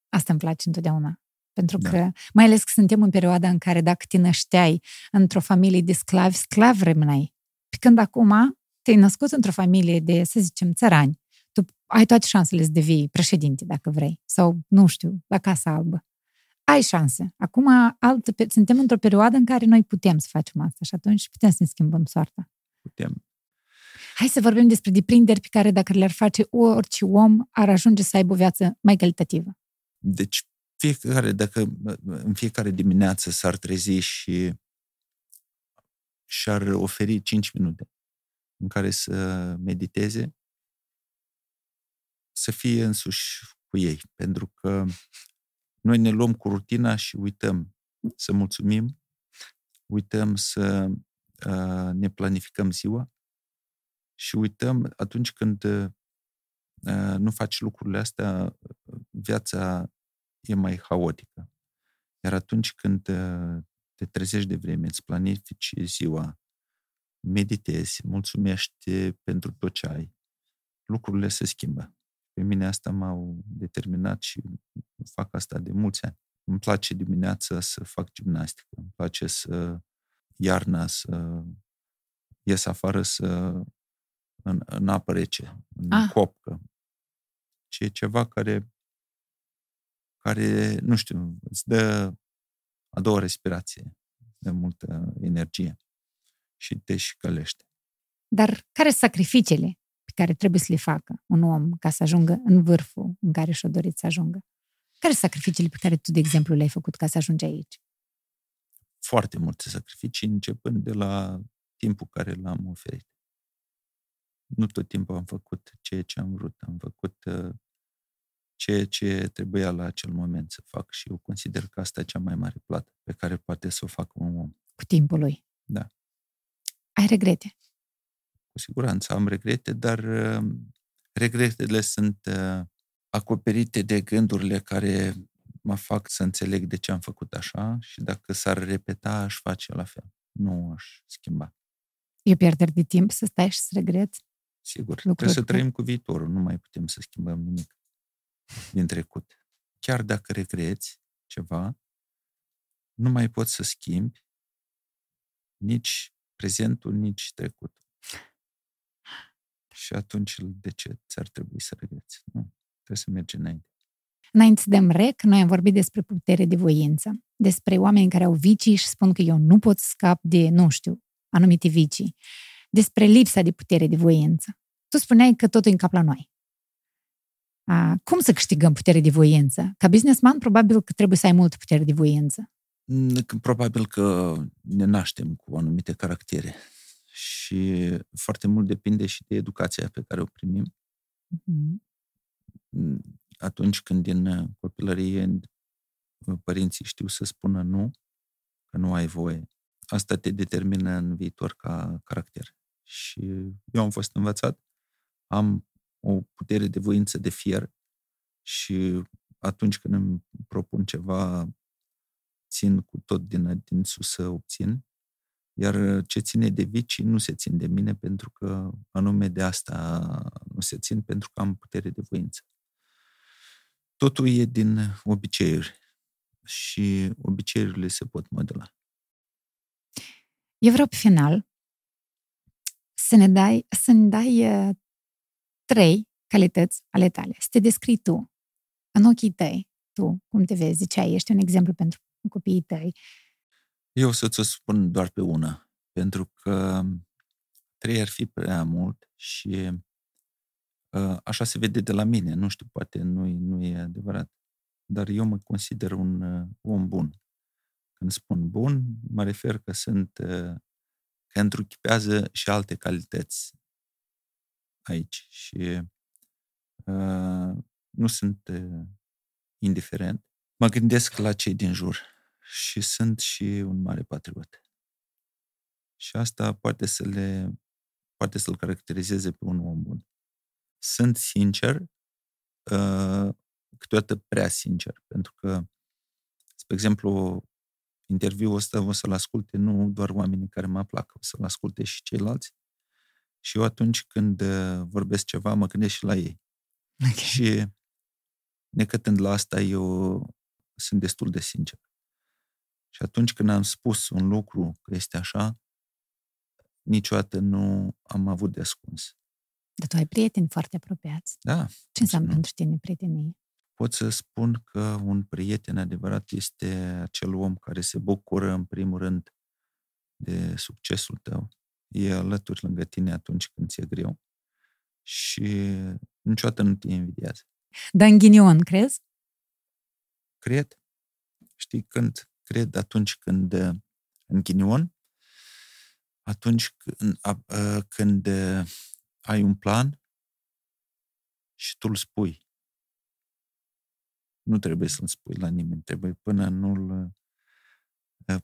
Asta îmi place întotdeauna. Pentru da. că, mai ales că suntem în perioada în care dacă te nășteai într-o familie de sclavi, sclav rămâneai. Pe când acum te-ai născut într-o familie de, să zicem, țărani, tu ai toate șansele să devii președinte, dacă vrei, sau, nu știu, la Casa Albă. Ai șanse. Acum altă, suntem într-o perioadă în care noi putem să facem asta și atunci putem să ne schimbăm soarta. Putem. Hai să vorbim despre deprinderi pe care dacă le-ar face orice om, ar ajunge să aibă o viață mai calitativă. Deci fiecare, dacă în fiecare dimineață s-ar trezi și și-ar oferi 5 minute în care să mediteze, să fie însuși cu ei. Pentru că noi ne luăm cu rutina și uităm să mulțumim, uităm să uh, ne planificăm ziua și uităm atunci când uh, nu faci lucrurile astea, viața e mai haotică. Iar atunci când uh, te trezești de vreme, îți planifici ziua, meditezi, mulțumești pentru tot ce ai, lucrurile se schimbă. Pe mine asta m-au determinat și fac asta de mulți ani. Îmi place dimineața să fac gimnastică, îmi place să iarna, să ies afară să în, în apă rece, în ah. copcă. Ce e ceva care care, nu știu, îți dă a doua respirație, de multă energie și te și călește. Dar care sunt sacrificiile pe care trebuie să le facă un om ca să ajungă în vârful în care și-o dorit să ajungă? Care sunt sacrificiile pe care tu, de exemplu, le-ai făcut ca să ajungi aici? Foarte multe sacrificii, începând de la timpul care l-am oferit. Nu tot timpul am făcut ceea ce am vrut. Am făcut uh, ceea ce trebuia la acel moment să fac și eu consider că asta e cea mai mare plată pe care poate să o facă un om. Cu timpul lui. Da. Ai regrete? Cu siguranță am regrete, dar uh, regretele sunt uh, acoperite de gândurile care mă fac să înțeleg de ce am făcut așa și dacă s-ar repeta, aș face la fel. Nu aș schimba. E pierdere de timp să stai și să regreți? Sigur. Trebuie să trăim cu viitorul. Nu mai putem să schimbăm nimic din trecut. Chiar dacă regreți ceva, nu mai poți să schimbi nici prezentul, nici trecutul. Și atunci de ce ți-ar trebui să regreți? Nu, trebuie să mergi înainte. Înainte să dăm rec, noi am vorbit despre putere de voință, despre oameni care au vicii și spun că eu nu pot scap de, nu știu, anumite vicii, despre lipsa de putere de voință. Tu spuneai că totul e în cap la noi. A, cum să câștigăm putere de voință? Ca businessman, probabil că trebuie să ai multă putere de voință. Probabil că ne naștem cu anumite caractere și foarte mult depinde și de educația pe care o primim. Mm-hmm. Atunci când din copilărie părinții știu să spună nu, că nu ai voie, asta te determină în viitor ca caracter. Și eu am fost învățat, am o putere de voință de fier și atunci când îmi propun ceva, țin cu tot din, din sus să obțin, iar ce ține de vicii nu se țin de mine pentru că anume de asta nu se țin pentru că am putere de voință. Totul e din obiceiuri și obiceiurile se pot modela. Eu vreau pe final să ne dai, să ne dai uh, trei calități ale tale. Să te descrii tu, în ochii tăi, tu, cum te vezi, ziceai, ești un exemplu pentru copiii tăi? Eu o să-ți o spun doar pe una, pentru că trei ar fi prea mult și uh, așa se vede de la mine. Nu știu, poate nu, nu e adevărat. Dar eu mă consider un uh, om bun. Când spun bun, mă refer că sunt uh, că întruchipează și alte calități aici și uh, nu sunt uh, indiferent. Mă gândesc la cei din jur și sunt și un mare patriot. Și asta poate să le poate să-l caracterizeze pe un om bun. Sunt sincer, uh, câteodată prea sincer, pentru că, spre exemplu, interviul ăsta o să-l asculte nu doar oamenii care mă plac, o să-l asculte și ceilalți. Și eu atunci când uh, vorbesc ceva, mă gândesc și la ei. Okay. Și necătând la asta, eu sunt destul de sincer. Și atunci când am spus un lucru că este așa, niciodată nu am avut de ascuns. Dar tu ai prieteni foarte apropiați. Da. Ce înseamnă pentru tine prietenie? Pot să spun că un prieten adevărat este acel om care se bucură, în primul rând, de succesul tău. E alături lângă tine atunci când ți-e greu și niciodată nu te invidiază. Dar în ghinion, crezi? Cred. Știi când? Cred atunci când în ghinion, atunci când, când ai un plan și tu îl spui. Nu trebuie să-l spui la nimeni, trebuie până nu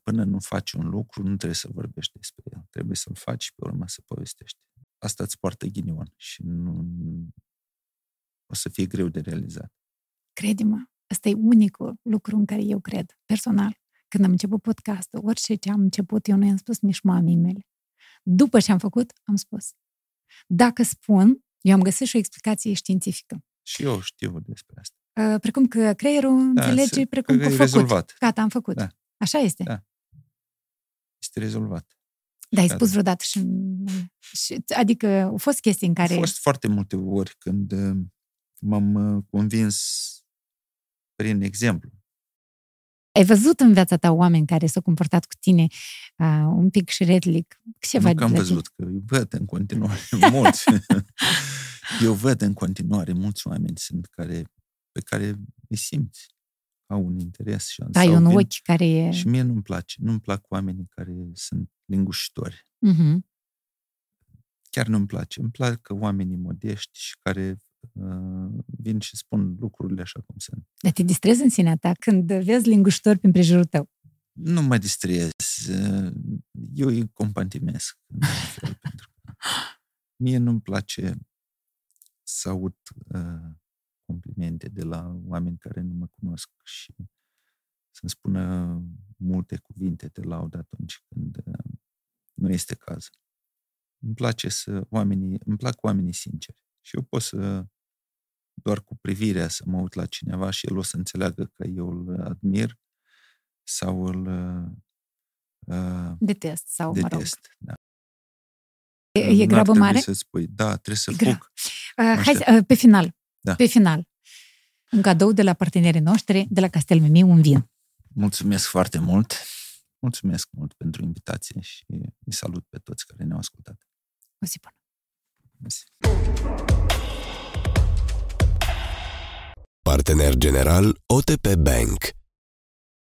până nu faci un lucru, nu trebuie să vorbești despre el. Trebuie să-l faci și pe urmă să povestești. Asta îți poartă ghinion și nu, o să fie greu de realizat. Crede-mă, ăsta e unicul lucru în care eu cred, personal. Când am început podcastul, orice ce am început, eu nu i-am spus nici mamei mele. După ce am făcut, am spus. Dacă spun, eu am găsit și o explicație științifică. Și eu știu despre asta. Uh, precum că creierul da, înțelege precum că, că făcut. Rezolvat. Gata, am făcut. Da. Așa este. Da. Este rezolvat. Da, ai spus vreodată și, și... Adică au fost chestii în care... Au fost foarte multe ori când uh, m-am uh, convins prin exemplu. Ai văzut în viața ta oameni care s-au comportat cu tine uh, un pic șiretlic? Ceva nu că am văzut, că îi văd în continuare mulți. Eu văd în continuare mulți oameni sunt care, pe care îi simți au un interes și Da, e un vin, ochi care e... Și mie nu-mi place. Nu-mi plac oamenii care sunt lingușitori. Uh-huh. Chiar nu-mi place. Îmi plac oamenii modești și care uh, vin și spun lucrurile așa cum sunt. Dar te distrezi în sinea ta când vezi linguștori prin prejurul tău? Nu mă distrez. Eu îi compantimesc. pentru că mie nu-mi place să aud uh, complimente de la oameni care nu mă cunosc și să-mi spună multe cuvinte de laudă atunci când uh, nu este caz. Îmi place să oamenii, îmi plac oamenii sinceri. Și eu pot să doar cu privirea să mă uit la cineva și el o să înțeleagă că eu îl admir sau îl uh, detest sau detest, mă rog. da. E, e grabă mare? să spui, da, trebuie să Gra- fug. Uh, hai, uh, pe final, da. pe final, un cadou de la partenerii noștri de la Castel Mimi, un vin. Mulțumesc foarte mult. Mulțumesc mult pentru invitație și îi salut pe toți care ne-au ascultat. O zi bună. Mersi. Partener general OTP Bank